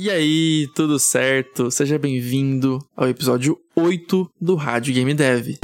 E aí, tudo certo? Seja bem-vindo ao episódio 8 do Rádio Game Dev.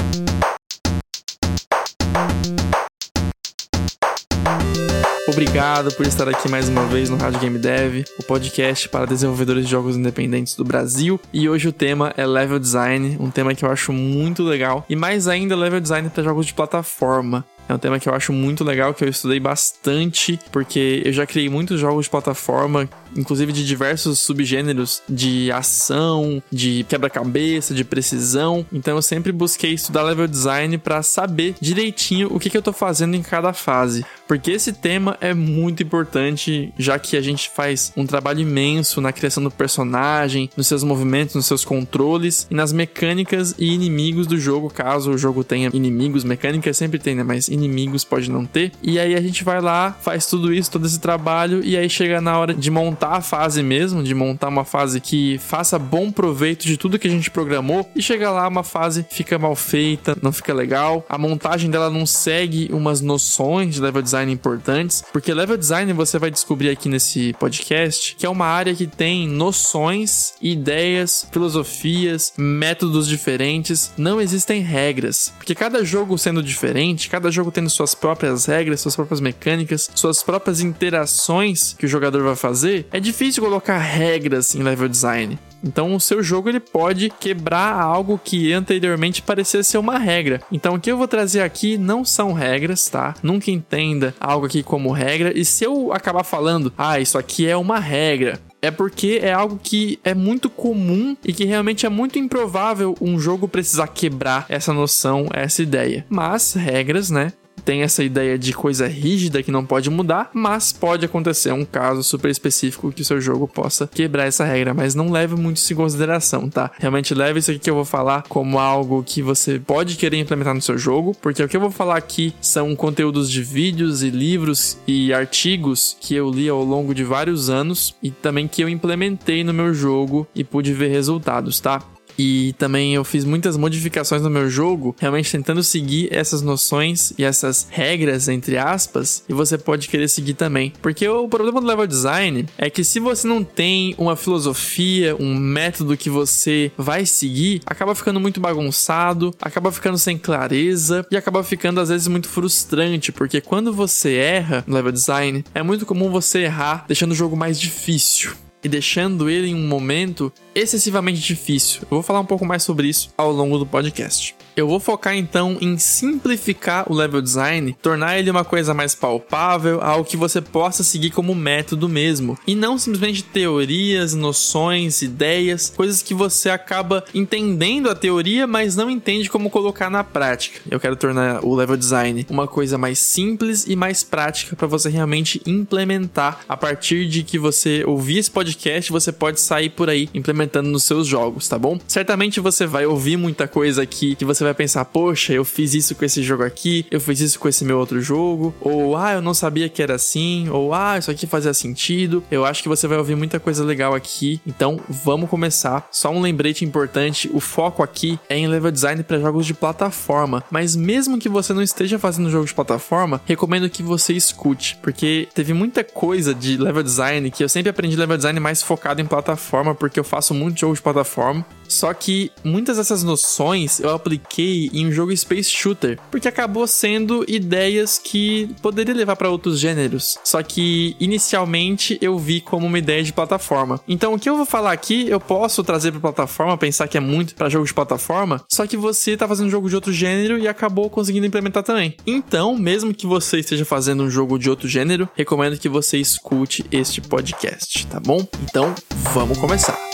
Obrigado por estar aqui mais uma vez no Rádio Game Dev, o podcast para desenvolvedores de jogos independentes do Brasil. E hoje o tema é level design, um tema que eu acho muito legal, e mais ainda level design para jogos de plataforma. É um tema que eu acho muito legal, que eu estudei bastante, porque eu já criei muitos jogos de plataforma, inclusive de diversos subgêneros de ação, de quebra-cabeça, de precisão. Então eu sempre busquei estudar level design para saber direitinho o que, que eu tô fazendo em cada fase. Porque esse tema é muito importante, já que a gente faz um trabalho imenso na criação do personagem, nos seus movimentos, nos seus controles e nas mecânicas e inimigos do jogo, caso o jogo tenha inimigos, mecânicas sempre tem, né? Mas inimigos pode não ter. E aí a gente vai lá, faz tudo isso, todo esse trabalho, e aí chega na hora de montar a fase mesmo, de montar uma fase que faça bom proveito de tudo que a gente programou, e chega lá uma fase fica mal feita, não fica legal, a montagem dela não segue umas noções de level design importantes, porque level design você vai descobrir aqui nesse podcast que é uma área que tem noções, ideias, filosofias, métodos diferentes, não existem regras, porque cada jogo sendo diferente, cada jogo tendo suas próprias regras, suas próprias mecânicas, suas próprias interações que o jogador vai fazer, é difícil colocar regras em level design. Então o seu jogo ele pode quebrar algo que anteriormente parecia ser uma regra. Então o que eu vou trazer aqui não são regras, tá? Nunca entenda algo aqui como regra. E se eu acabar falando, ah, isso aqui é uma regra, é porque é algo que é muito comum e que realmente é muito improvável um jogo precisar quebrar essa noção, essa ideia. Mas regras, né? Tem essa ideia de coisa rígida que não pode mudar, mas pode acontecer um caso super específico que o seu jogo possa quebrar essa regra, mas não leve muito isso em consideração, tá? Realmente leve isso aqui que eu vou falar como algo que você pode querer implementar no seu jogo, porque o que eu vou falar aqui são conteúdos de vídeos e livros e artigos que eu li ao longo de vários anos e também que eu implementei no meu jogo e pude ver resultados, tá? E também eu fiz muitas modificações no meu jogo, realmente tentando seguir essas noções e essas regras, entre aspas, e você pode querer seguir também. Porque o problema do level design é que se você não tem uma filosofia, um método que você vai seguir, acaba ficando muito bagunçado, acaba ficando sem clareza e acaba ficando às vezes muito frustrante, porque quando você erra no level design, é muito comum você errar deixando o jogo mais difícil e deixando ele em um momento excessivamente difícil. Eu vou falar um pouco mais sobre isso ao longo do podcast. Eu vou focar então em simplificar o level design, tornar ele uma coisa mais palpável, algo que você possa seguir como método mesmo, e não simplesmente teorias, noções, ideias, coisas que você acaba entendendo a teoria, mas não entende como colocar na prática. Eu quero tornar o level design uma coisa mais simples e mais prática para você realmente implementar a partir de que você ouvir esse podcast, você pode sair por aí implementando nos seus jogos, tá bom? Certamente você vai ouvir muita coisa aqui que você vai pensar, poxa, eu fiz isso com esse jogo aqui, eu fiz isso com esse meu outro jogo, ou ah, eu não sabia que era assim, ou ah, isso aqui fazia sentido. Eu acho que você vai ouvir muita coisa legal aqui, então vamos começar. Só um lembrete importante: o foco aqui é em level design para jogos de plataforma, mas mesmo que você não esteja fazendo jogo de plataforma, recomendo que você escute, porque teve muita coisa de level design que eu sempre aprendi level design mais focado em plataforma, porque eu faço muito jogo de plataforma. Só que muitas dessas noções eu apliquei em um jogo Space Shooter, porque acabou sendo ideias que poderia levar para outros gêneros. Só que inicialmente eu vi como uma ideia de plataforma. Então o que eu vou falar aqui, eu posso trazer para plataforma, pensar que é muito para jogo de plataforma, só que você tá fazendo um jogo de outro gênero e acabou conseguindo implementar também. Então, mesmo que você esteja fazendo um jogo de outro gênero, recomendo que você escute este podcast, tá bom? Então, vamos começar.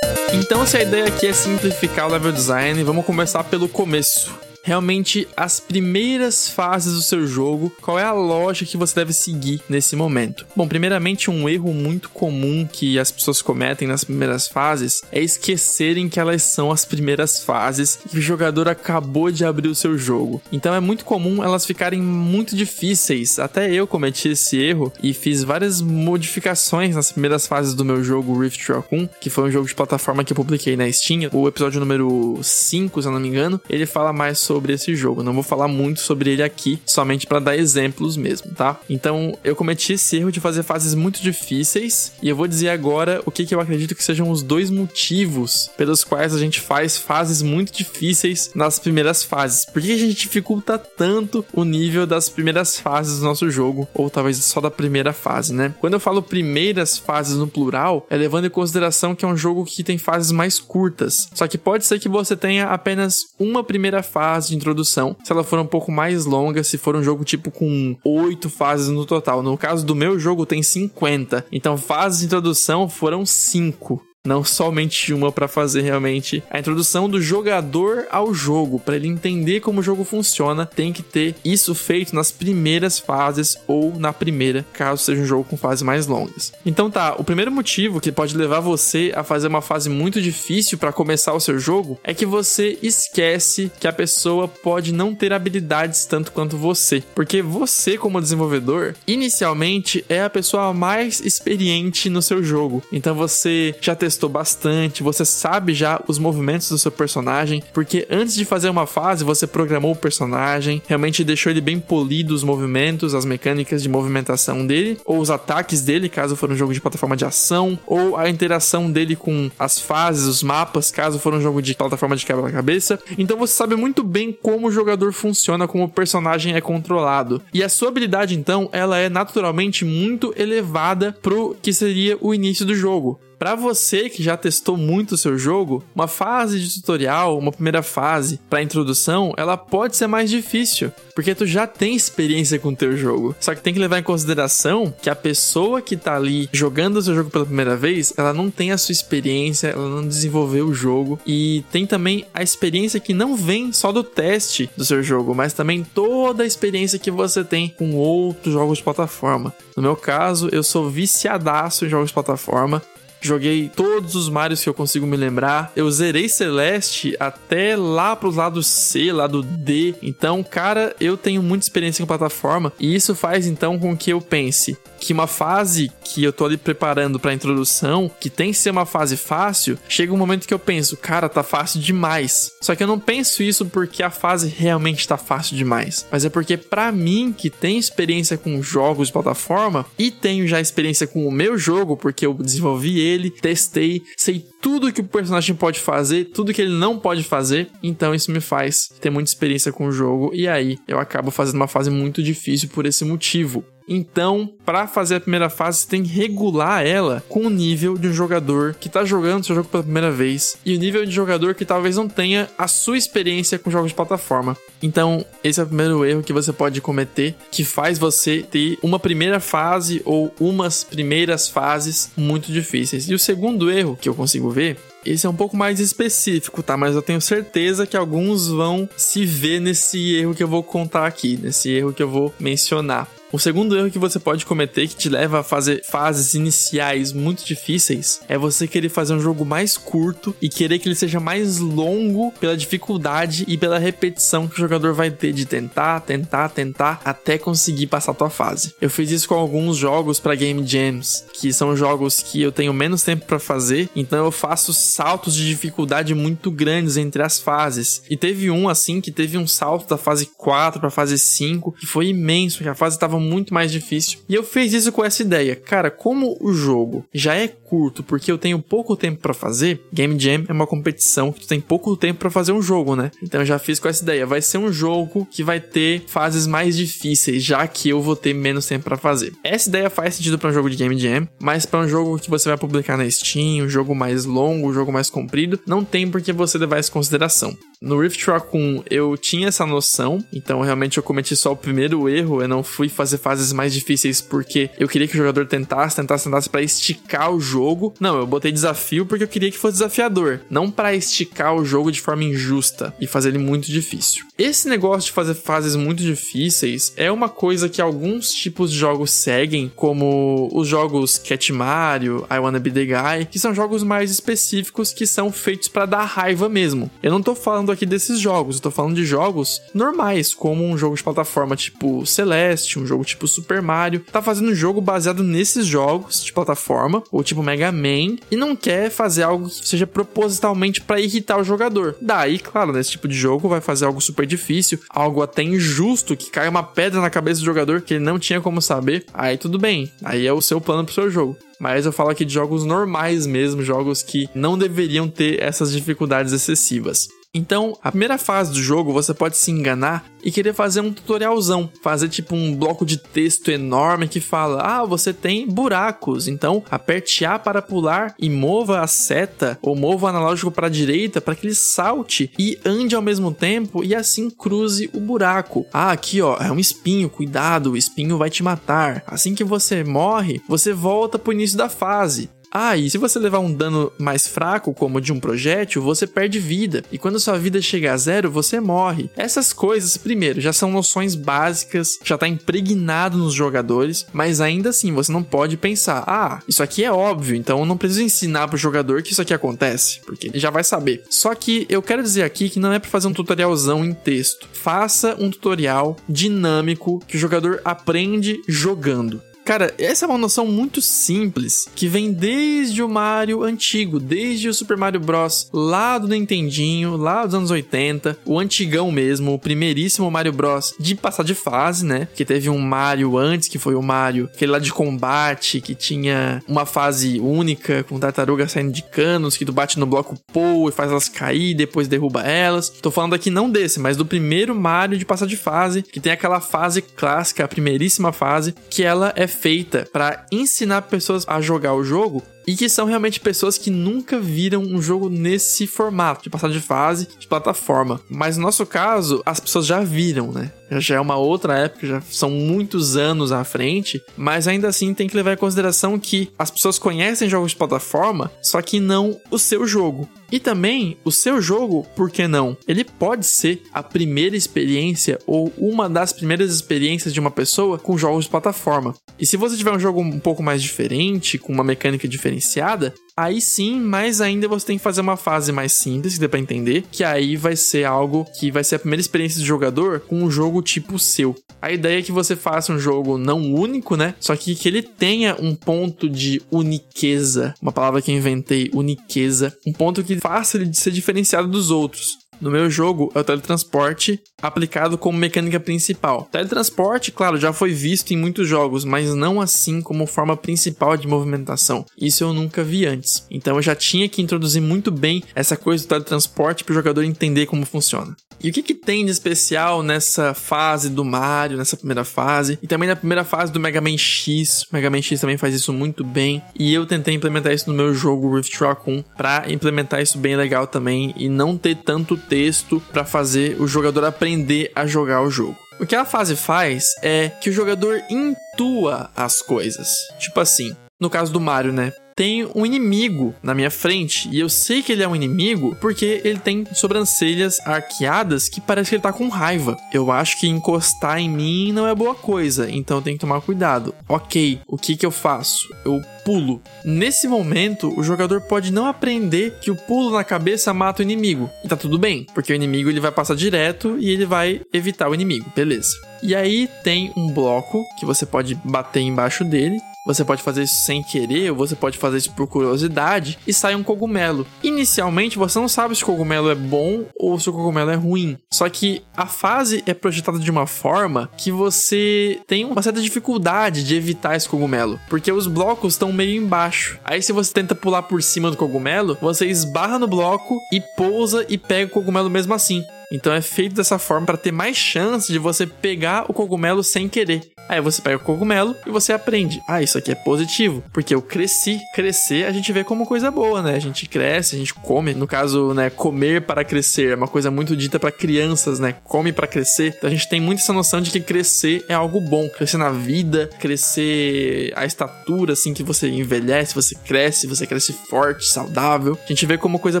Então, se a ideia aqui é simplificar o level design, vamos começar pelo começo. Realmente as primeiras fases do seu jogo, qual é a lógica que você deve seguir nesse momento. Bom, primeiramente, um erro muito comum que as pessoas cometem nas primeiras fases é esquecerem que elas são as primeiras fases que o jogador acabou de abrir o seu jogo. Então é muito comum elas ficarem muito difíceis. Até eu cometi esse erro e fiz várias modificações nas primeiras fases do meu jogo Rift Raccoon, que foi um jogo de plataforma que eu publiquei na Steam. O episódio número 5, se eu não me engano, ele fala mais sobre esse jogo. Não vou falar muito sobre ele aqui, somente para dar exemplos mesmo, tá? Então eu cometi esse erro de fazer fases muito difíceis e eu vou dizer agora o que, que eu acredito que sejam os dois motivos pelos quais a gente faz fases muito difíceis nas primeiras fases. Por que a gente dificulta tanto o nível das primeiras fases do nosso jogo, ou talvez só da primeira fase, né? Quando eu falo primeiras fases no plural, é levando em consideração que é um jogo que tem fases mais curtas. Só que pode ser que você tenha apenas uma primeira fase de introdução, se ela for um pouco mais longa, se for um jogo tipo com oito fases no total. No caso do meu jogo tem 50, então fases de introdução foram cinco não somente uma para fazer realmente a introdução do jogador ao jogo, para ele entender como o jogo funciona, tem que ter isso feito nas primeiras fases ou na primeira, caso seja um jogo com fases mais longas. Então tá, o primeiro motivo que pode levar você a fazer uma fase muito difícil para começar o seu jogo é que você esquece que a pessoa pode não ter habilidades tanto quanto você, porque você como desenvolvedor, inicialmente é a pessoa mais experiente no seu jogo. Então você já testou testou bastante, você sabe já os movimentos do seu personagem, porque antes de fazer uma fase você programou o personagem, realmente deixou ele bem polido os movimentos, as mecânicas de movimentação dele, ou os ataques dele, caso for um jogo de plataforma de ação, ou a interação dele com as fases, os mapas, caso for um jogo de plataforma de quebra-cabeça. Então você sabe muito bem como o jogador funciona, como o personagem é controlado. E a sua habilidade então, ela é naturalmente muito elevada pro que seria o início do jogo. Para você que já testou muito o seu jogo, uma fase de tutorial, uma primeira fase para introdução, ela pode ser mais difícil, porque tu já tem experiência com o teu jogo. Só que tem que levar em consideração que a pessoa que tá ali jogando o seu jogo pela primeira vez, ela não tem a sua experiência, ela não desenvolveu o jogo e tem também a experiência que não vem só do teste do seu jogo, mas também toda a experiência que você tem com outros jogos de plataforma. No meu caso, eu sou viciadaço em jogos de plataforma. Joguei todos os Marios que eu consigo me lembrar. Eu zerei Celeste até lá pros lados C, lado D. Então, cara, eu tenho muita experiência com plataforma. E isso faz então com que eu pense: que uma fase que eu tô ali preparando para introdução, que tem que ser uma fase fácil, chega um momento que eu penso, cara, tá fácil demais. Só que eu não penso isso porque a fase realmente tá fácil demais, mas é porque para mim que tem experiência com jogos de plataforma e tenho já experiência com o meu jogo, porque eu desenvolvi ele, testei, sei tudo que o personagem pode fazer, tudo que ele não pode fazer, então isso me faz ter muita experiência com o jogo e aí eu acabo fazendo uma fase muito difícil por esse motivo. Então, para fazer a primeira fase, você tem que regular ela com o nível de um jogador que tá jogando seu jogo pela primeira vez e o nível de jogador que talvez não tenha a sua experiência com jogos de plataforma. Então, esse é o primeiro erro que você pode cometer, que faz você ter uma primeira fase ou umas primeiras fases muito difíceis. E o segundo erro que eu consigo ver esse é um pouco mais específico, tá? Mas eu tenho certeza que alguns vão se ver nesse erro que eu vou contar aqui, nesse erro que eu vou mencionar. O segundo erro que você pode cometer que te leva a fazer fases iniciais muito difíceis é você querer fazer um jogo mais curto e querer que ele seja mais longo pela dificuldade e pela repetição que o jogador vai ter de tentar, tentar, tentar até conseguir passar a tua fase. Eu fiz isso com alguns jogos para Game Jams, que são jogos que eu tenho menos tempo para fazer, então eu faço saltos de dificuldade muito grandes entre as fases. E teve um assim que teve um salto da fase 4 para fase 5 que foi imenso, porque a fase estava muito mais difícil. E eu fiz isso com essa ideia. Cara, como o jogo já é curto porque eu tenho pouco tempo para fazer, Game Jam é uma competição que tu tem pouco tempo para fazer um jogo, né? Então eu já fiz com essa ideia. Vai ser um jogo que vai ter fases mais difíceis, já que eu vou ter menos tempo para fazer. Essa ideia faz sentido para um jogo de Game Jam, mas para um jogo que você vai publicar na Steam, um jogo mais longo, um jogo mais comprido, não tem por que você levar isso em consideração. No Rift Raccoon eu tinha essa noção, então realmente eu cometi só o primeiro erro, eu não fui fazer fases mais difíceis porque eu queria que o jogador tentasse, tentasse, tentasse para esticar o jogo. Não, eu botei desafio porque eu queria que fosse desafiador, não para esticar o jogo de forma injusta e fazer ele muito difícil. Esse negócio de fazer fases muito difíceis é uma coisa que alguns tipos de jogos seguem, como os jogos Cat Mario, I Wanna Be The Guy, que são jogos mais específicos que são feitos para dar raiva mesmo. Eu não tô falando aqui desses jogos, eu tô falando de jogos normais, como um jogo de plataforma tipo Celeste, um jogo tipo Super Mario. Tá fazendo um jogo baseado nesses jogos de plataforma, ou tipo Mega Man, e não quer fazer algo que seja propositalmente para irritar o jogador. Daí, claro, nesse tipo de jogo vai fazer algo super difícil, algo até injusto, que cai uma pedra na cabeça do jogador que ele não tinha como saber. Aí tudo bem, aí é o seu plano pro seu jogo. Mas eu falo aqui de jogos normais mesmo, jogos que não deveriam ter essas dificuldades excessivas. Então, a primeira fase do jogo você pode se enganar e querer fazer um tutorialzão, fazer tipo um bloco de texto enorme que fala: "Ah, você tem buracos, então aperte A para pular e mova a seta ou mova o analógico para a direita para que ele salte e ande ao mesmo tempo e assim cruze o buraco. Ah, aqui ó, é um espinho, cuidado, o espinho vai te matar. Assim que você morre, você volta pro início da fase. Ah, e se você levar um dano mais fraco, como de um projétil, você perde vida. E quando sua vida chega a zero, você morre. Essas coisas, primeiro, já são noções básicas, já tá impregnado nos jogadores, mas ainda assim você não pode pensar: ah, isso aqui é óbvio, então eu não preciso ensinar pro jogador que isso aqui acontece, porque ele já vai saber. Só que eu quero dizer aqui que não é para fazer um tutorialzão em texto. Faça um tutorial dinâmico que o jogador aprende jogando. Cara, essa é uma noção muito simples que vem desde o Mario antigo, desde o Super Mario Bros. lá do Nintendinho, lá dos anos 80, o antigão mesmo, o primeiríssimo Mario Bros. de passar de fase, né? Que teve um Mario antes, que foi o Mario, aquele lá de combate, que tinha uma fase única, com tartaruga saindo de canos, que tu bate no bloco Pou e faz elas cair, depois derruba elas. Tô falando aqui não desse, mas do primeiro Mario de passar de fase, que tem aquela fase clássica, a primeiríssima fase, que ela é feita para ensinar pessoas a jogar o jogo e que são realmente pessoas que nunca viram um jogo nesse formato, de passar de fase, de plataforma. Mas no nosso caso, as pessoas já viram, né? Já é uma outra época, já são muitos anos à frente, mas ainda assim tem que levar em consideração que as pessoas conhecem jogos de plataforma, só que não o seu jogo. E também o seu jogo, por que não? Ele pode ser a primeira experiência ou uma das primeiras experiências de uma pessoa com jogos de plataforma. E se você tiver um jogo um pouco mais diferente, com uma mecânica diferenciada, Aí sim, mas ainda você tem que fazer uma fase mais simples, que dê pra entender, que aí vai ser algo que vai ser a primeira experiência do jogador com um jogo tipo seu. A ideia é que você faça um jogo não único, né? Só que que ele tenha um ponto de uniqueza, uma palavra que eu inventei, uniqueza, um ponto que faça ele ser diferenciado dos outros. No meu jogo é o teletransporte aplicado como mecânica principal. Teletransporte, claro, já foi visto em muitos jogos, mas não assim como forma principal de movimentação. Isso eu nunca vi antes. Então eu já tinha que introduzir muito bem essa coisa do teletransporte para o jogador entender como funciona. E o que, que tem de especial nessa fase do Mario, nessa primeira fase, e também na primeira fase do Mega Man X? O Mega Man X também faz isso muito bem, e eu tentei implementar isso no meu jogo Rift Raccoon para implementar isso bem legal também e não ter tanto texto para fazer o jogador aprender a jogar o jogo. O que a fase faz é que o jogador intua as coisas. Tipo assim, no caso do Mario, né? Tem um inimigo na minha frente. E eu sei que ele é um inimigo porque ele tem sobrancelhas arqueadas que parece que ele tá com raiva. Eu acho que encostar em mim não é boa coisa, então eu tenho que tomar cuidado. Ok, o que que eu faço? Eu pulo. Nesse momento, o jogador pode não aprender que o pulo na cabeça mata o inimigo. E tá tudo bem, porque o inimigo ele vai passar direto e ele vai evitar o inimigo, beleza. E aí tem um bloco que você pode bater embaixo dele você pode fazer isso sem querer, ou você pode fazer isso por curiosidade e sai um cogumelo. Inicialmente você não sabe se o cogumelo é bom ou se o cogumelo é ruim. Só que a fase é projetada de uma forma que você tem uma certa dificuldade de evitar esse cogumelo, porque os blocos estão meio embaixo. Aí se você tenta pular por cima do cogumelo, você esbarra no bloco e pousa e pega o cogumelo mesmo assim. Então é feito dessa forma para ter mais chance de você pegar o cogumelo sem querer. Aí você pega o cogumelo e você aprende. Ah, isso aqui é positivo, porque eu cresci. Crescer a gente vê como coisa boa, né? A gente cresce, a gente come. No caso, né, comer para crescer é uma coisa muito dita para crianças, né? Come para crescer. Então a gente tem muito essa noção de que crescer é algo bom, crescer na vida, crescer a estatura assim que você envelhece, você cresce, você cresce forte, saudável. A gente vê como coisa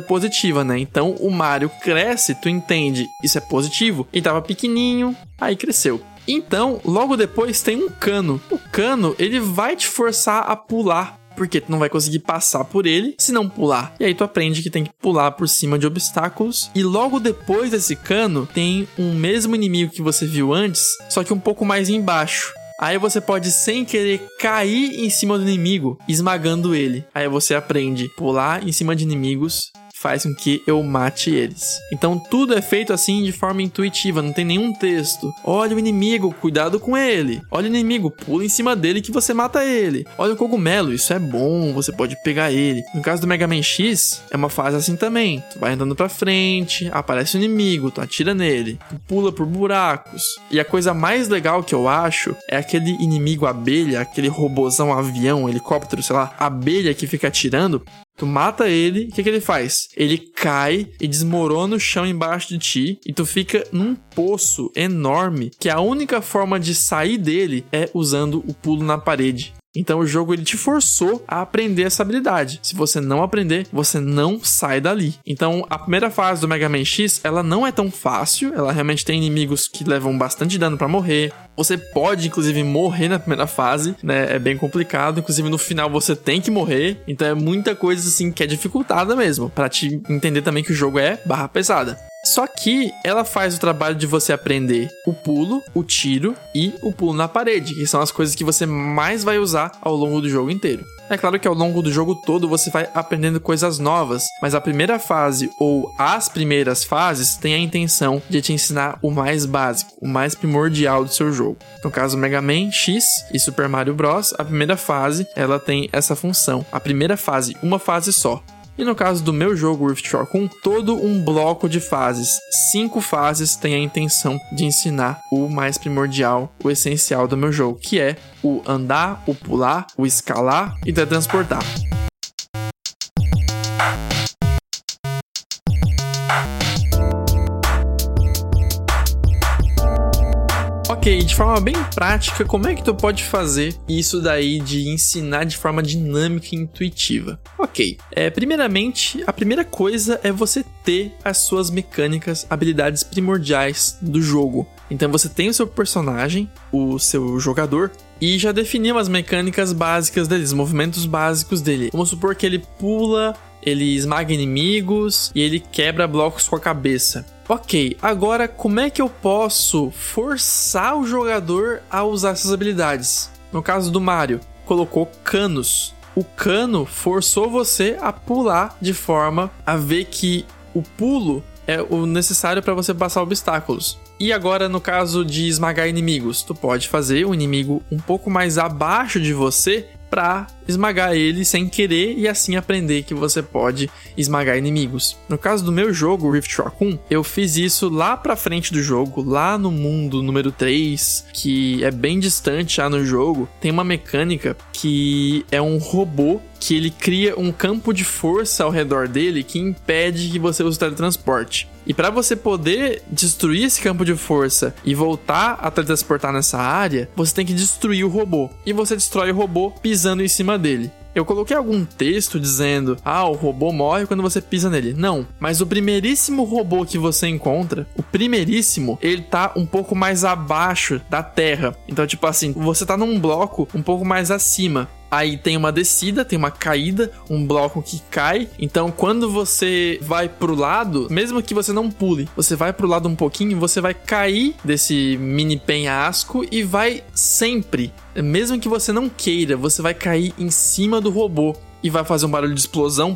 positiva, né? Então o Mario cresce, tu entende, isso é positivo. E tava pequenininho, aí cresceu. Então, logo depois tem um cano. O cano, ele vai te forçar a pular porque tu não vai conseguir passar por ele se não pular. E aí tu aprende que tem que pular por cima de obstáculos. E logo depois desse cano tem um mesmo inimigo que você viu antes, só que um pouco mais embaixo. Aí você pode sem querer cair em cima do inimigo, esmagando ele. Aí você aprende pular em cima de inimigos faz com que eu mate eles. Então tudo é feito assim de forma intuitiva, não tem nenhum texto. Olha o inimigo, cuidado com ele. Olha o inimigo, pula em cima dele que você mata ele. Olha o cogumelo, isso é bom, você pode pegar ele. No caso do Mega Man X, é uma fase assim também. Tu vai andando pra frente, aparece o inimigo, tu atira nele, tu pula por buracos. E a coisa mais legal que eu acho é aquele inimigo abelha, aquele robozão avião, helicóptero, sei lá, abelha que fica atirando. Tu mata ele, o que, que ele faz? Ele cai e desmorona o chão embaixo de ti e tu fica num poço enorme que a única forma de sair dele é usando o pulo na parede. Então o jogo ele te forçou a aprender essa habilidade. Se você não aprender, você não sai dali. Então a primeira fase do Mega Man X, ela não é tão fácil, ela realmente tem inimigos que levam bastante dano para morrer. Você pode inclusive morrer na primeira fase, né? É bem complicado, inclusive no final você tem que morrer. Então é muita coisa assim que é dificultada mesmo, para te entender também que o jogo é barra pesada. Só que ela faz o trabalho de você aprender o pulo, o tiro e o pulo na parede, que são as coisas que você mais vai usar ao longo do jogo inteiro. É claro que ao longo do jogo todo você vai aprendendo coisas novas, mas a primeira fase ou as primeiras fases têm a intenção de te ensinar o mais básico, o mais primordial do seu jogo. No caso Mega Man X e Super Mario Bros, a primeira fase ela tem essa função. A primeira fase, uma fase só. E no caso do meu jogo Rift Shore 1, todo um bloco de fases. Cinco fases têm a intenção de ensinar o mais primordial, o essencial do meu jogo, que é o andar, o pular, o escalar e teletransportar. Ok, de forma bem prática, como é que tu pode fazer isso daí de ensinar de forma dinâmica e intuitiva? Ok, é, primeiramente, a primeira coisa é você ter as suas mecânicas, habilidades primordiais do jogo. Então você tem o seu personagem, o seu jogador, e já definiu as mecânicas básicas dele, os movimentos básicos dele. Vamos supor que ele pula, ele esmaga inimigos e ele quebra blocos com a cabeça. Ok, agora como é que eu posso forçar o jogador a usar essas habilidades? No caso do Mario, colocou canos. O cano forçou você a pular de forma a ver que o pulo é o necessário para você passar obstáculos. E agora, no caso de esmagar inimigos, tu pode fazer o inimigo um pouco mais abaixo de você para esmagar ele sem querer e assim aprender que você pode esmagar inimigos. No caso do meu jogo, Rift 1, eu fiz isso lá pra frente do jogo, lá no mundo número 3, que é bem distante já no jogo. Tem uma mecânica que é um robô que ele cria um campo de força ao redor dele que impede que você use o teletransporte. E para você poder destruir esse campo de força e voltar a teletransportar nessa área, você tem que destruir o robô. E você destrói o robô pisando em cima dele. Eu coloquei algum texto dizendo: ah, o robô morre quando você pisa nele. Não, mas o primeiríssimo robô que você encontra, o primeiríssimo, ele tá um pouco mais abaixo da terra. Então, tipo assim, você tá num bloco um pouco mais acima. Aí tem uma descida, tem uma caída, um bloco que cai. Então, quando você vai pro lado, mesmo que você não pule, você vai pro lado um pouquinho, você vai cair desse mini penhasco e vai sempre, mesmo que você não queira, você vai cair em cima do robô e vai fazer um barulho de explosão.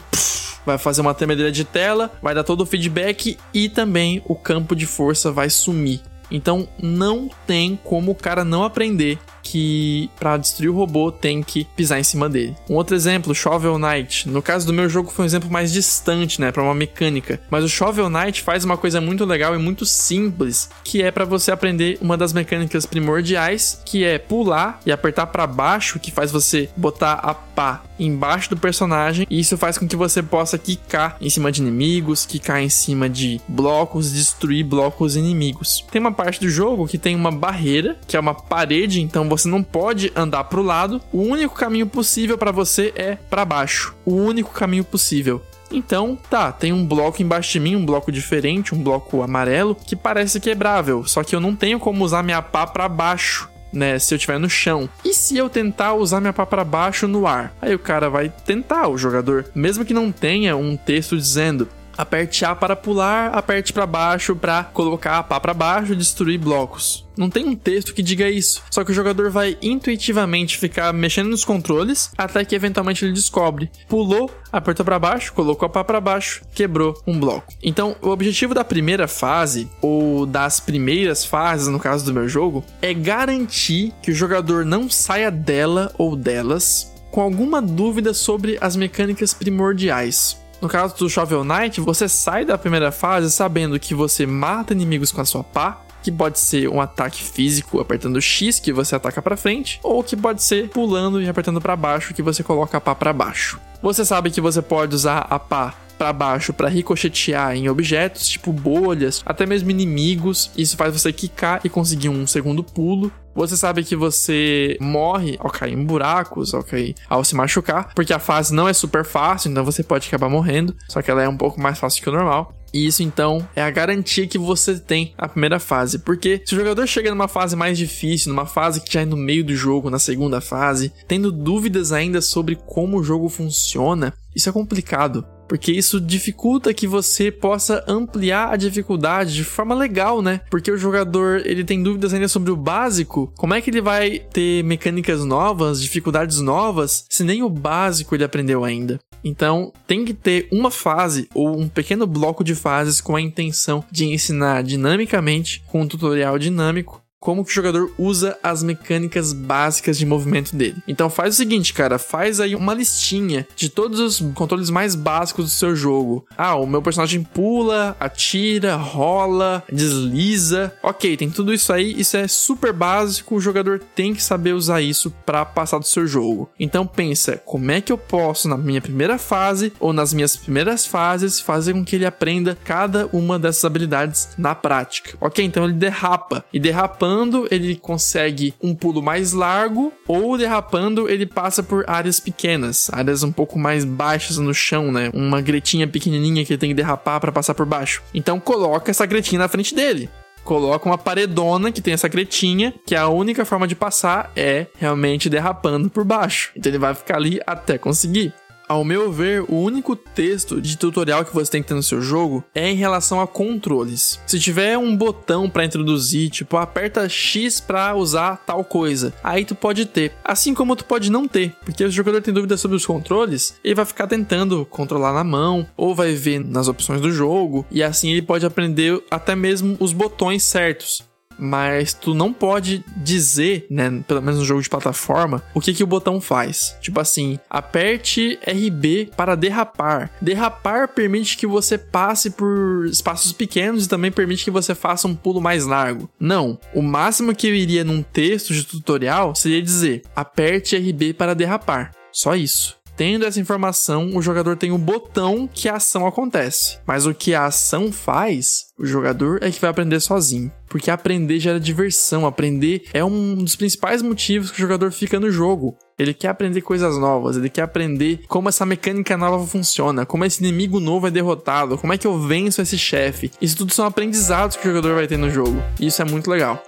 vai fazer uma tremedeira de tela, vai dar todo o feedback e também o campo de força vai sumir. Então não tem como o cara não aprender que para destruir o robô tem que pisar em cima dele. Um outro exemplo, Shovel Knight. No caso do meu jogo foi um exemplo mais distante, né, para uma mecânica, mas o Shovel Knight faz uma coisa muito legal e muito simples, que é para você aprender uma das mecânicas primordiais, que é pular e apertar para baixo, que faz você botar a pá embaixo do personagem, e isso faz com que você possa quicar em cima de inimigos, quicar em cima de blocos, destruir blocos inimigos. Tem uma parte do jogo que tem uma barreira, que é uma parede, então você não pode andar para o lado. O único caminho possível para você é para baixo. O único caminho possível. Então, tá, tem um bloco embaixo de mim, um bloco diferente, um bloco amarelo, que parece quebrável, só que eu não tenho como usar minha pá para baixo né, se eu estiver no chão. E se eu tentar usar minha pá para baixo no ar? Aí o cara vai tentar, o jogador, mesmo que não tenha um texto dizendo aperte A para pular, aperte para baixo para colocar a pá para baixo e destruir blocos. Não tem um texto que diga isso. Só que o jogador vai intuitivamente ficar mexendo nos controles até que eventualmente ele descobre. Pulou, apertou para baixo, colocou a pá para baixo, quebrou um bloco. Então, o objetivo da primeira fase ou das primeiras fases, no caso do meu jogo, é garantir que o jogador não saia dela ou delas com alguma dúvida sobre as mecânicas primordiais. No caso do Shovel Knight, você sai da primeira fase sabendo que você mata inimigos com a sua pá, que pode ser um ataque físico apertando X que você ataca para frente, ou que pode ser pulando e apertando para baixo que você coloca a pá para baixo. Você sabe que você pode usar a pá para baixo para ricochetear em objetos, tipo bolhas, até mesmo inimigos. Isso faz você quicar e conseguir um segundo pulo. Você sabe que você morre ao cair em buracos, ao cair, ao se machucar, porque a fase não é super fácil, então você pode acabar morrendo, só que ela é um pouco mais fácil que o normal. E isso então é a garantia que você tem na primeira fase. Porque se o jogador chega numa fase mais difícil, numa fase que já é no meio do jogo, na segunda fase, tendo dúvidas ainda sobre como o jogo funciona, isso é complicado porque isso dificulta que você possa ampliar a dificuldade de forma legal, né? Porque o jogador ele tem dúvidas ainda sobre o básico, como é que ele vai ter mecânicas novas, dificuldades novas, se nem o básico ele aprendeu ainda? Então, tem que ter uma fase ou um pequeno bloco de fases com a intenção de ensinar dinamicamente, com um tutorial dinâmico, como que o jogador usa as mecânicas básicas de movimento dele. Então faz o seguinte, cara, faz aí uma listinha de todos os controles mais básicos do seu jogo. Ah, o meu personagem pula, atira, rola, desliza. OK, tem tudo isso aí, isso é super básico, o jogador tem que saber usar isso para passar do seu jogo. Então pensa, como é que eu posso na minha primeira fase ou nas minhas primeiras fases fazer com que ele aprenda cada uma dessas habilidades na prática. OK, então ele derrapa e derrapando derrapando, ele consegue um pulo mais largo, ou derrapando, ele passa por áreas pequenas, áreas um pouco mais baixas no chão, né? Uma gretinha pequenininha que ele tem que derrapar para passar por baixo. Então coloca essa gretinha na frente dele coloca uma paredona que tem essa gretinha, que a única forma de passar é realmente derrapando por baixo. Então ele vai ficar ali até conseguir. Ao meu ver, o único texto de tutorial que você tem que ter no seu jogo é em relação a controles. Se tiver um botão para introduzir, tipo, aperta X para usar tal coisa, aí tu pode ter. Assim como tu pode não ter, porque o jogador tem dúvidas sobre os controles, ele vai ficar tentando controlar na mão ou vai ver nas opções do jogo e assim ele pode aprender até mesmo os botões certos mas tu não pode dizer, né, pelo menos no jogo de plataforma, o que que o botão faz. Tipo assim, aperte RB para derrapar. Derrapar permite que você passe por espaços pequenos e também permite que você faça um pulo mais largo. Não, o máximo que eu iria num texto de tutorial seria dizer: aperte RB para derrapar. Só isso. Tendo essa informação, o jogador tem um botão que a ação acontece. Mas o que a ação faz, o jogador é que vai aprender sozinho. Porque aprender gera diversão. Aprender é um dos principais motivos que o jogador fica no jogo. Ele quer aprender coisas novas, ele quer aprender como essa mecânica nova funciona, como esse inimigo novo é derrotado, como é que eu venço esse chefe. Isso tudo são aprendizados que o jogador vai ter no jogo. E isso é muito legal.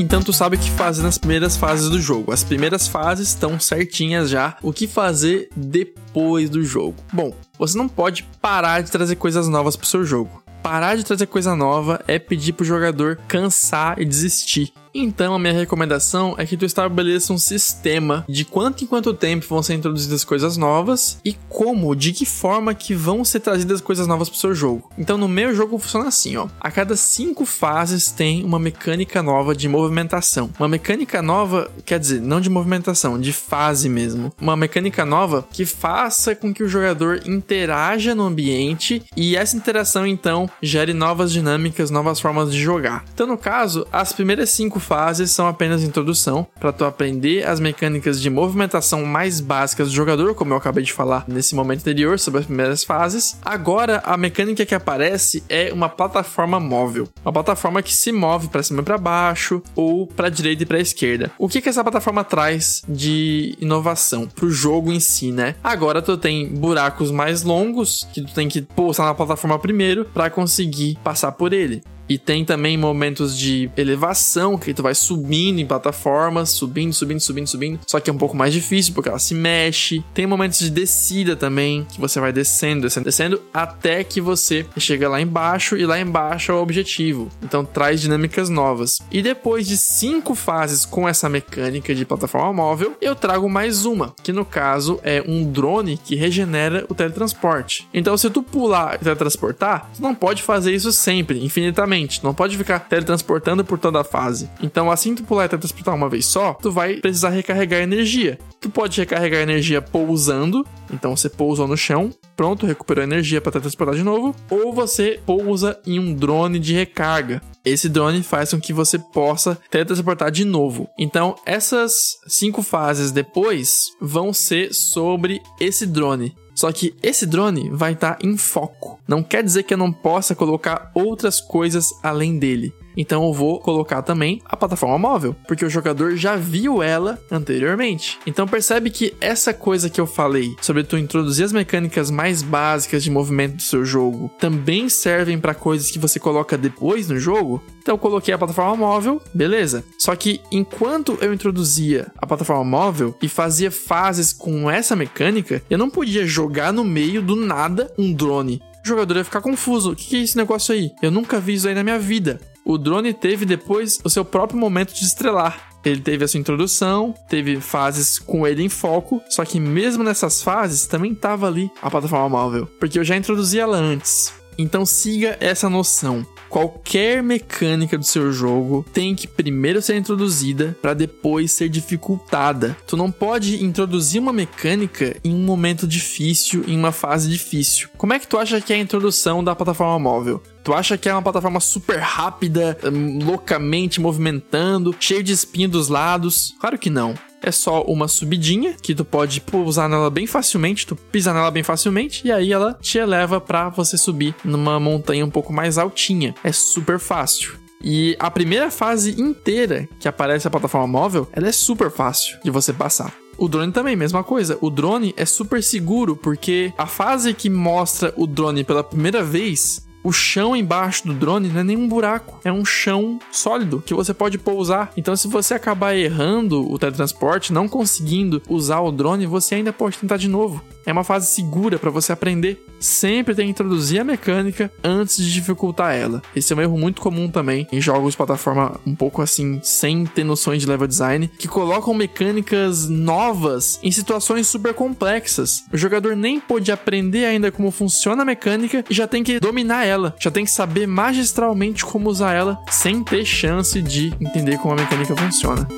Então tu sabe o que fazer nas primeiras fases do jogo. As primeiras fases estão certinhas já. O que fazer depois do jogo? Bom, você não pode parar de trazer coisas novas pro seu jogo. Parar de trazer coisa nova é pedir pro jogador cansar e desistir. Então, a minha recomendação é que tu estabeleça um sistema de quanto em quanto tempo vão ser introduzidas coisas novas e como, de que forma que vão ser trazidas coisas novas pro seu jogo. Então, no meu jogo funciona assim, ó. A cada cinco fases tem uma mecânica nova de movimentação. Uma mecânica nova, quer dizer, não de movimentação, de fase mesmo. Uma mecânica nova que faça com que o jogador interaja no ambiente e essa interação então gere novas dinâmicas, novas formas de jogar. Então, no caso, as primeiras cinco fases são apenas introdução para tu aprender as mecânicas de movimentação mais básicas do jogador, como eu acabei de falar nesse momento anterior sobre as primeiras fases. Agora, a mecânica que aparece é uma plataforma móvel, uma plataforma que se move para cima e para baixo ou para direita e para esquerda. O que que essa plataforma traz de inovação pro jogo em si, né? Agora tu tem buracos mais longos que tu tem que pousar na plataforma primeiro para conseguir passar por ele. E tem também momentos de elevação, que tu vai subindo em plataformas, subindo, subindo, subindo, subindo. Só que é um pouco mais difícil porque ela se mexe. Tem momentos de descida também, que você vai descendo, descendo, descendo, até que você chega lá embaixo e lá embaixo é o objetivo. Então traz dinâmicas novas. E depois de cinco fases com essa mecânica de plataforma móvel, eu trago mais uma, que no caso é um drone que regenera o teletransporte. Então se tu pular e teletransportar, tu não pode fazer isso sempre, infinitamente não pode ficar teletransportando por toda a fase. Então, assim tu pular e teletransportar uma vez só, tu vai precisar recarregar energia. Tu pode recarregar energia pousando, então você pousa no chão, pronto, recuperou energia para teletransportar de novo, ou você pousa em um drone de recarga. Esse drone faz com que você possa teletransportar de novo. Então, essas cinco fases depois vão ser sobre esse drone. Só que esse drone vai estar tá em foco. Não quer dizer que eu não possa colocar outras coisas além dele. Então eu vou colocar também a plataforma móvel, porque o jogador já viu ela anteriormente. Então percebe que essa coisa que eu falei sobre tu introduzir as mecânicas mais básicas de movimento do seu jogo também servem para coisas que você coloca depois no jogo. Então eu coloquei a plataforma móvel, beleza. Só que enquanto eu introduzia a plataforma móvel e fazia fases com essa mecânica, eu não podia jogar no meio do nada um drone o jogador ia ficar confuso. O que é esse negócio aí? Eu nunca vi isso aí na minha vida o drone teve depois o seu próprio momento de estrelar. Ele teve a sua introdução, teve fases com ele em foco, só que mesmo nessas fases também estava ali a plataforma móvel, porque eu já introduzi ela antes. Então siga essa noção. Qualquer mecânica do seu jogo tem que primeiro ser introduzida para depois ser dificultada. Tu não pode introduzir uma mecânica em um momento difícil, em uma fase difícil. Como é que tu acha que é a introdução da plataforma móvel? Tu acha que é uma plataforma super rápida, hum, loucamente movimentando, cheio de espinho dos lados? Claro que não é só uma subidinha que tu pode pousar nela bem facilmente, tu pisa nela bem facilmente e aí ela te eleva para você subir numa montanha um pouco mais altinha. É super fácil. E a primeira fase inteira que aparece a plataforma móvel, ela é super fácil de você passar. O drone também, mesma coisa. O drone é super seguro porque a fase que mostra o drone pela primeira vez o chão embaixo do drone não é nenhum buraco, é um chão sólido que você pode pousar. Então, se você acabar errando o teletransporte, não conseguindo usar o drone, você ainda pode tentar de novo. É uma fase segura para você aprender. Sempre tem que introduzir a mecânica antes de dificultar ela. Esse é um erro muito comum também em jogos de plataforma um pouco assim, sem ter noções de level design, que colocam mecânicas novas em situações super complexas. O jogador nem pode aprender ainda como funciona a mecânica e já tem que dominar ela, já tem que saber magistralmente como usar ela sem ter chance de entender como a mecânica funciona.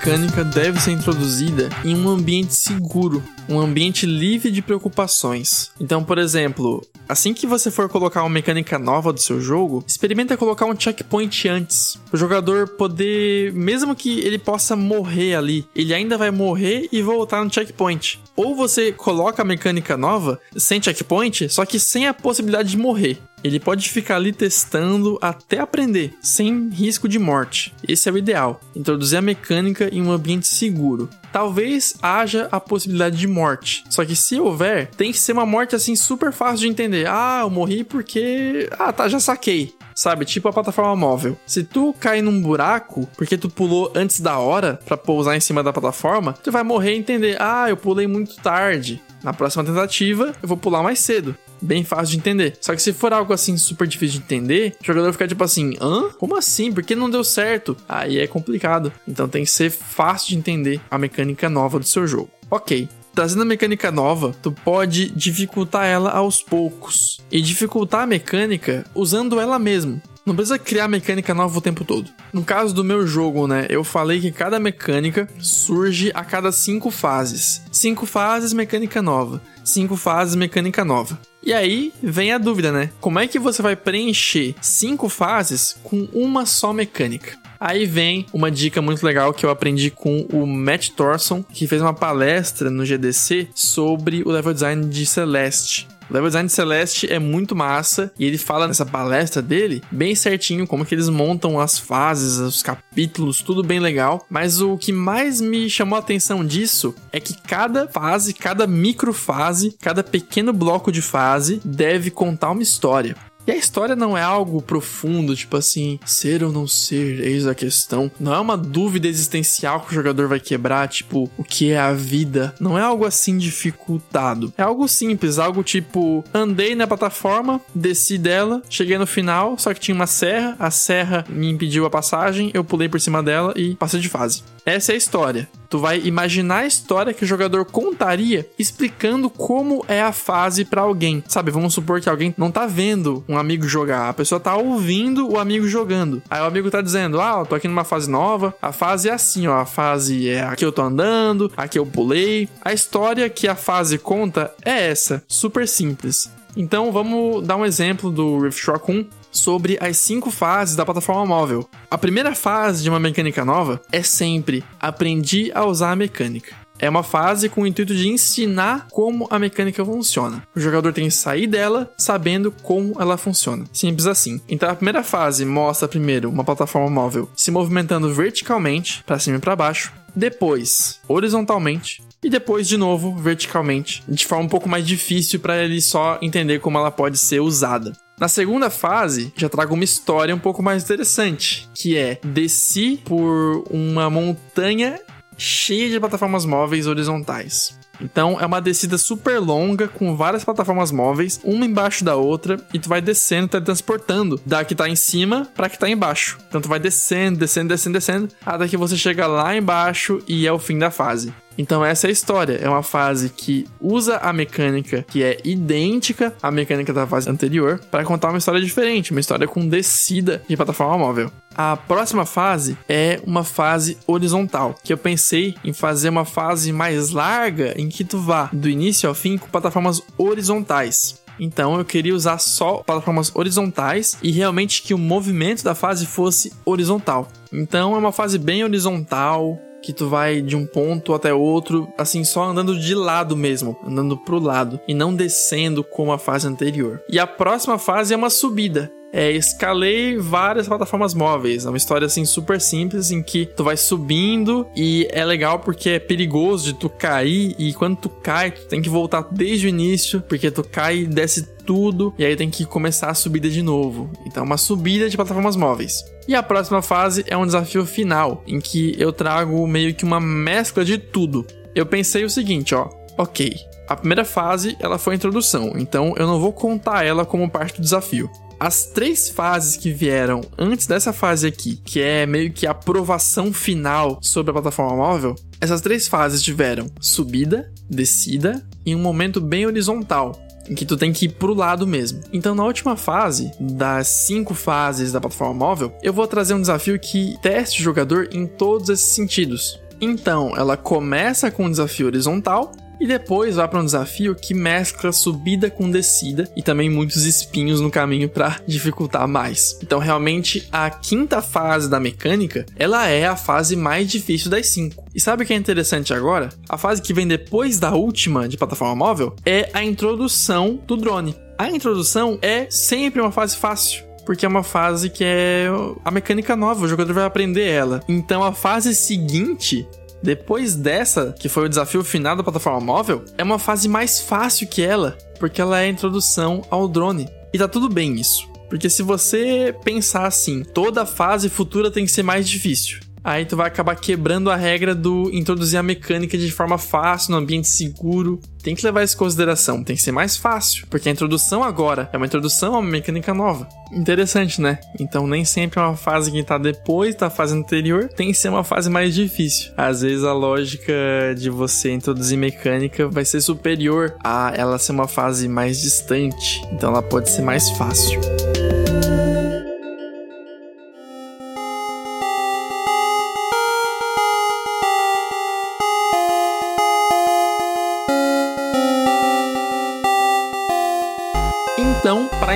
Mecânica deve ser introduzida em um ambiente seguro, um ambiente livre de preocupações. Então, por exemplo, assim que você for colocar uma mecânica nova do seu jogo, experimenta colocar um checkpoint antes. O jogador poder, mesmo que ele possa morrer ali, ele ainda vai morrer e voltar no checkpoint. Ou você coloca a mecânica nova sem checkpoint, só que sem a possibilidade de morrer. Ele pode ficar ali testando até aprender, sem risco de morte. Esse é o ideal. Introduzir a mecânica em um ambiente seguro. talvez haja a possibilidade de morte. Só que se houver, tem que ser uma morte assim super fácil de entender. Ah, eu morri porque. Ah, tá, já saquei sabe? Tipo a plataforma móvel. Se tu cair num buraco porque tu pulou antes da hora para pousar em cima da plataforma, tu vai morrer e entender: ah, eu pulei muito tarde. Na próxima tentativa, eu vou pular mais cedo. Bem fácil de entender. Só que se for algo assim super difícil de entender, o jogador fica tipo assim: hã? Como assim? Por que não deu certo? Aí é complicado. Então tem que ser fácil de entender a mecânica nova do seu jogo. Ok, trazendo a mecânica nova, tu pode dificultar ela aos poucos. E dificultar a mecânica usando ela mesmo. Não precisa criar mecânica nova o tempo todo. No caso do meu jogo, né, eu falei que cada mecânica surge a cada cinco fases. Cinco fases, mecânica nova. Cinco fases, mecânica nova. E aí vem a dúvida, né? Como é que você vai preencher cinco fases com uma só mecânica? Aí vem uma dica muito legal que eu aprendi com o Matt Thorson, que fez uma palestra no GDC sobre o level design de Celeste. Level design de Celeste é muito massa e ele fala nessa palestra dele bem certinho como que eles montam as fases, os capítulos, tudo bem legal. Mas o que mais me chamou a atenção disso é que cada fase, cada microfase, cada pequeno bloco de fase deve contar uma história. E a história não é algo profundo, tipo assim, ser ou não ser, eis a questão. Não é uma dúvida existencial que o jogador vai quebrar, tipo, o que é a vida. Não é algo assim dificultado. É algo simples, algo tipo, andei na plataforma, desci dela, cheguei no final, só que tinha uma serra, a serra me impediu a passagem, eu pulei por cima dela e passei de fase. Essa é a história. Tu vai imaginar a história que o jogador contaria explicando como é a fase para alguém. Sabe, vamos supor que alguém não tá vendo um amigo jogar, a pessoa tá ouvindo o amigo jogando. Aí o amigo tá dizendo: "Ah, eu tô aqui numa fase nova. A fase é assim, ó, a fase é aqui eu tô andando, aqui eu pulei". A história que a fase conta é essa, super simples. Então vamos dar um exemplo do Rift Shock 1 sobre as cinco fases da plataforma móvel. A primeira fase de uma mecânica nova é sempre aprendi a usar a mecânica. É uma fase com o intuito de ensinar como a mecânica funciona. O jogador tem que sair dela sabendo como ela funciona. Simples assim. Então a primeira fase mostra primeiro uma plataforma móvel se movimentando verticalmente para cima e para baixo, depois horizontalmente e depois de novo verticalmente, de forma um pouco mais difícil para ele só entender como ela pode ser usada. Na segunda fase, já trago uma história um pouco mais interessante, que é desci por uma montanha cheia de plataformas móveis horizontais. Então é uma descida super longa com várias plataformas móveis, uma embaixo da outra, e tu vai descendo, tá transportando da que tá em cima para que tá embaixo. Então tu vai descendo, descendo, descendo, descendo, até que você chega lá embaixo e é o fim da fase. Então essa é a história. É uma fase que usa a mecânica que é idêntica à mecânica da fase anterior para contar uma história diferente, uma história com descida de plataforma móvel. A próxima fase é uma fase horizontal, que eu pensei em fazer uma fase mais larga em que tu vá do início ao fim com plataformas horizontais. Então eu queria usar só plataformas horizontais e realmente que o movimento da fase fosse horizontal. Então é uma fase bem horizontal, que tu vai de um ponto até outro, assim, só andando de lado mesmo, andando pro lado, e não descendo como a fase anterior. E a próxima fase é uma subida. É, escalei várias plataformas móveis. É uma história assim super simples em que tu vai subindo e é legal porque é perigoso de tu cair e quando tu cai, tu tem que voltar desde o início, porque tu cai e desce tudo e aí tem que começar a subida de novo. Então, uma subida de plataformas móveis. E a próxima fase é um desafio final, em que eu trago meio que uma mescla de tudo. Eu pensei o seguinte, ó. Ok, a primeira fase ela foi a introdução, então eu não vou contar ela como parte do desafio. As três fases que vieram antes dessa fase aqui, que é meio que a aprovação final sobre a plataforma móvel, essas três fases tiveram subida, descida e um momento bem horizontal, que tu tem que ir pro lado mesmo. Então, na última fase, das cinco fases da plataforma móvel, eu vou trazer um desafio que teste o jogador em todos esses sentidos. Então, ela começa com um desafio horizontal e depois vai para um desafio que mescla subida com descida e também muitos espinhos no caminho para dificultar mais. Então, realmente, a quinta fase da mecânica, ela é a fase mais difícil das cinco. E sabe o que é interessante agora? A fase que vem depois da última de plataforma móvel é a introdução do drone. A introdução é sempre uma fase fácil porque é uma fase que é a mecânica nova, o jogador vai aprender ela. Então a fase seguinte Depois dessa, que foi o desafio final da plataforma móvel, é uma fase mais fácil que ela, porque ela é a introdução ao drone. E tá tudo bem isso. Porque se você pensar assim, toda fase futura tem que ser mais difícil aí tu vai acabar quebrando a regra do introduzir a mecânica de forma fácil, no ambiente seguro. Tem que levar isso em consideração, tem que ser mais fácil, porque a introdução agora é uma introdução a uma mecânica nova. Interessante, né? Então nem sempre uma fase que tá depois da fase anterior tem que ser uma fase mais difícil. Às vezes a lógica de você introduzir mecânica vai ser superior a ela ser uma fase mais distante, então ela pode ser mais fácil. Então,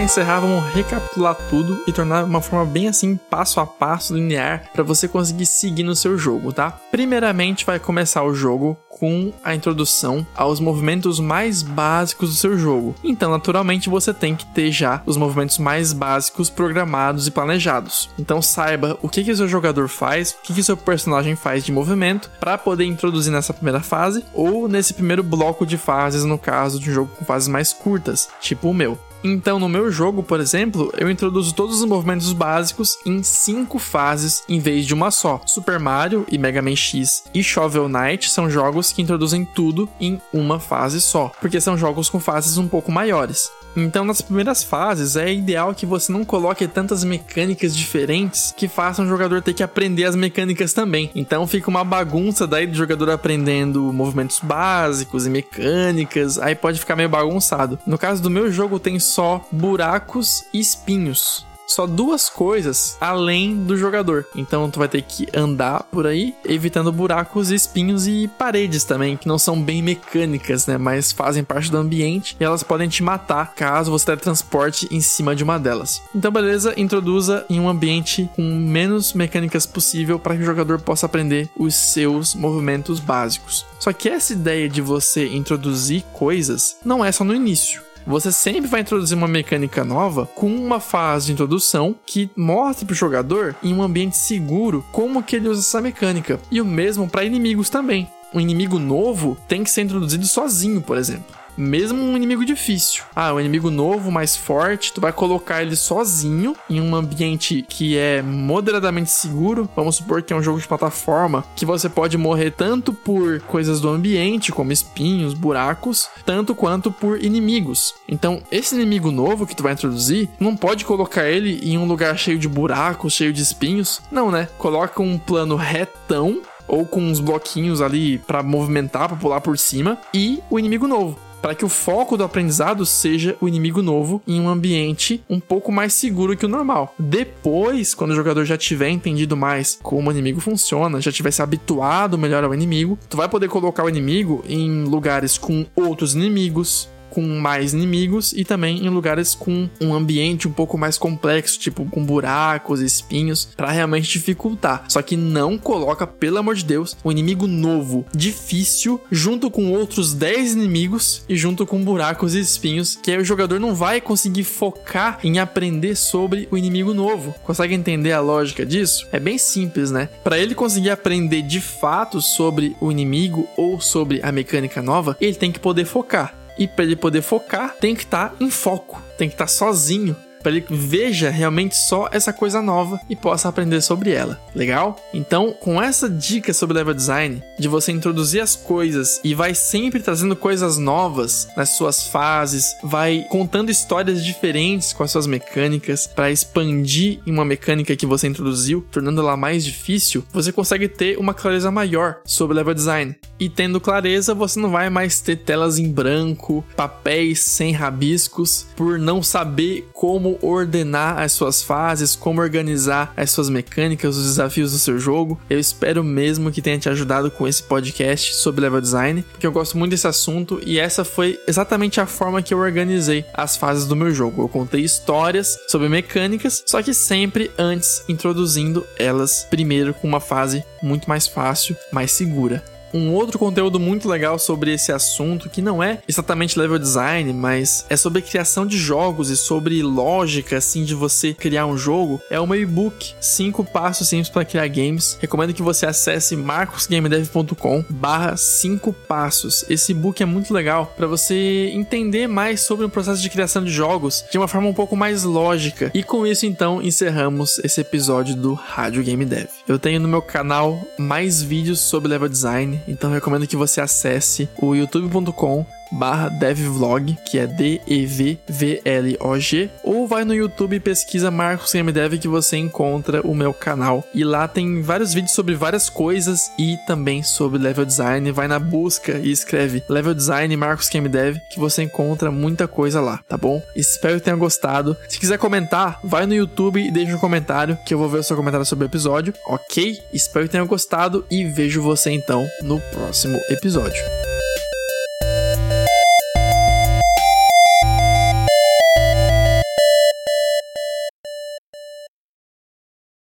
encerrar, vamos recapitular tudo e tornar uma forma bem assim, passo a passo, linear, para você conseguir seguir no seu jogo, tá? Primeiramente, vai começar o jogo com a introdução aos movimentos mais básicos do seu jogo. Então, naturalmente, você tem que ter já os movimentos mais básicos programados e planejados. Então, saiba o que, que o seu jogador faz, o que, que o seu personagem faz de movimento, para poder introduzir nessa primeira fase ou nesse primeiro bloco de fases, no caso de um jogo com fases mais curtas, tipo o meu. Então, no meu jogo, por exemplo, eu introduzo todos os movimentos básicos em cinco fases em vez de uma só. Super Mario e Mega Man X e Shovel Knight são jogos que introduzem tudo em uma fase só, porque são jogos com fases um pouco maiores. Então, nas primeiras fases, é ideal que você não coloque tantas mecânicas diferentes que façam o jogador ter que aprender as mecânicas também. Então, fica uma bagunça daí do jogador aprendendo movimentos básicos e mecânicas, aí pode ficar meio bagunçado. No caso do meu jogo, tem só buracos e espinhos só duas coisas além do jogador. Então tu vai ter que andar por aí, evitando buracos, espinhos e paredes também, que não são bem mecânicas, né? Mas fazem parte do ambiente e elas podem te matar caso você teletransporte em cima de uma delas. Então, beleza, introduza em um ambiente com menos mecânicas possível para que o jogador possa aprender os seus movimentos básicos. Só que essa ideia de você introduzir coisas não é só no início você sempre vai introduzir uma mecânica nova com uma fase de introdução que mostre para o jogador em um ambiente seguro como que ele usa essa mecânica. E o mesmo para inimigos também. Um inimigo novo tem que ser introduzido sozinho, por exemplo mesmo um inimigo difícil. Ah, um inimigo novo, mais forte, tu vai colocar ele sozinho em um ambiente que é moderadamente seguro. Vamos supor que é um jogo de plataforma que você pode morrer tanto por coisas do ambiente, como espinhos, buracos, tanto quanto por inimigos. Então, esse inimigo novo que tu vai introduzir, não pode colocar ele em um lugar cheio de buracos, cheio de espinhos. Não, né? Coloca um plano retão ou com uns bloquinhos ali para movimentar, para pular por cima e o inimigo novo para que o foco do aprendizado seja o inimigo novo em um ambiente um pouco mais seguro que o normal. Depois, quando o jogador já tiver entendido mais como o inimigo funciona, já tiver se habituado melhor ao inimigo, tu vai poder colocar o inimigo em lugares com outros inimigos, com mais inimigos e também em lugares com um ambiente um pouco mais complexo, tipo com buracos, espinhos, para realmente dificultar. Só que não coloca, pelo amor de Deus, um inimigo novo, difícil, junto com outros 10 inimigos e junto com buracos e espinhos, que aí o jogador não vai conseguir focar em aprender sobre o inimigo novo. Consegue entender a lógica disso? É bem simples, né? Para ele conseguir aprender de fato sobre o inimigo ou sobre a mecânica nova, ele tem que poder focar. E para ele poder focar, tem que estar tá em foco, tem que estar tá sozinho para ele veja realmente só essa coisa nova e possa aprender sobre ela. Legal? Então, com essa dica sobre level design, de você introduzir as coisas e vai sempre trazendo coisas novas nas suas fases, vai contando histórias diferentes com as suas mecânicas para expandir em uma mecânica que você introduziu, tornando ela mais difícil, você consegue ter uma clareza maior sobre level design. E tendo clareza, você não vai mais ter telas em branco, papéis sem rabiscos, por não saber como ordenar as suas fases, como organizar as suas mecânicas, os desafios do seu jogo. Eu espero mesmo que tenha te ajudado com esse podcast sobre level design, porque eu gosto muito desse assunto e essa foi exatamente a forma que eu organizei as fases do meu jogo. Eu contei histórias sobre mecânicas, só que sempre antes introduzindo elas primeiro com uma fase muito mais fácil, mais segura. Um outro conteúdo muito legal sobre esse assunto, que não é exatamente level design, mas é sobre criação de jogos e sobre lógica, assim, de você criar um jogo, é o meu e-book 5 passos simples para criar games. Recomendo que você acesse marcosgamedev.com barra 5 passos. Esse e-book é muito legal para você entender mais sobre o processo de criação de jogos de uma forma um pouco mais lógica. E com isso, então, encerramos esse episódio do Rádio Game Dev. Eu tenho no meu canal mais vídeos sobre level design, então recomendo que você acesse o youtube.com barra devvlog, que é D-E-V-V-L-O-G, ou vai no YouTube e pesquisa Marcos Game Dev que você encontra o meu canal. E lá tem vários vídeos sobre várias coisas e também sobre level design. Vai na busca e escreve level design Marcos Game Dev que você encontra muita coisa lá, tá bom? Espero que tenha gostado. Se quiser comentar, vai no YouTube e deixa um comentário que eu vou ver o seu comentário sobre o episódio, ok? Espero que tenha gostado e vejo você então no próximo episódio.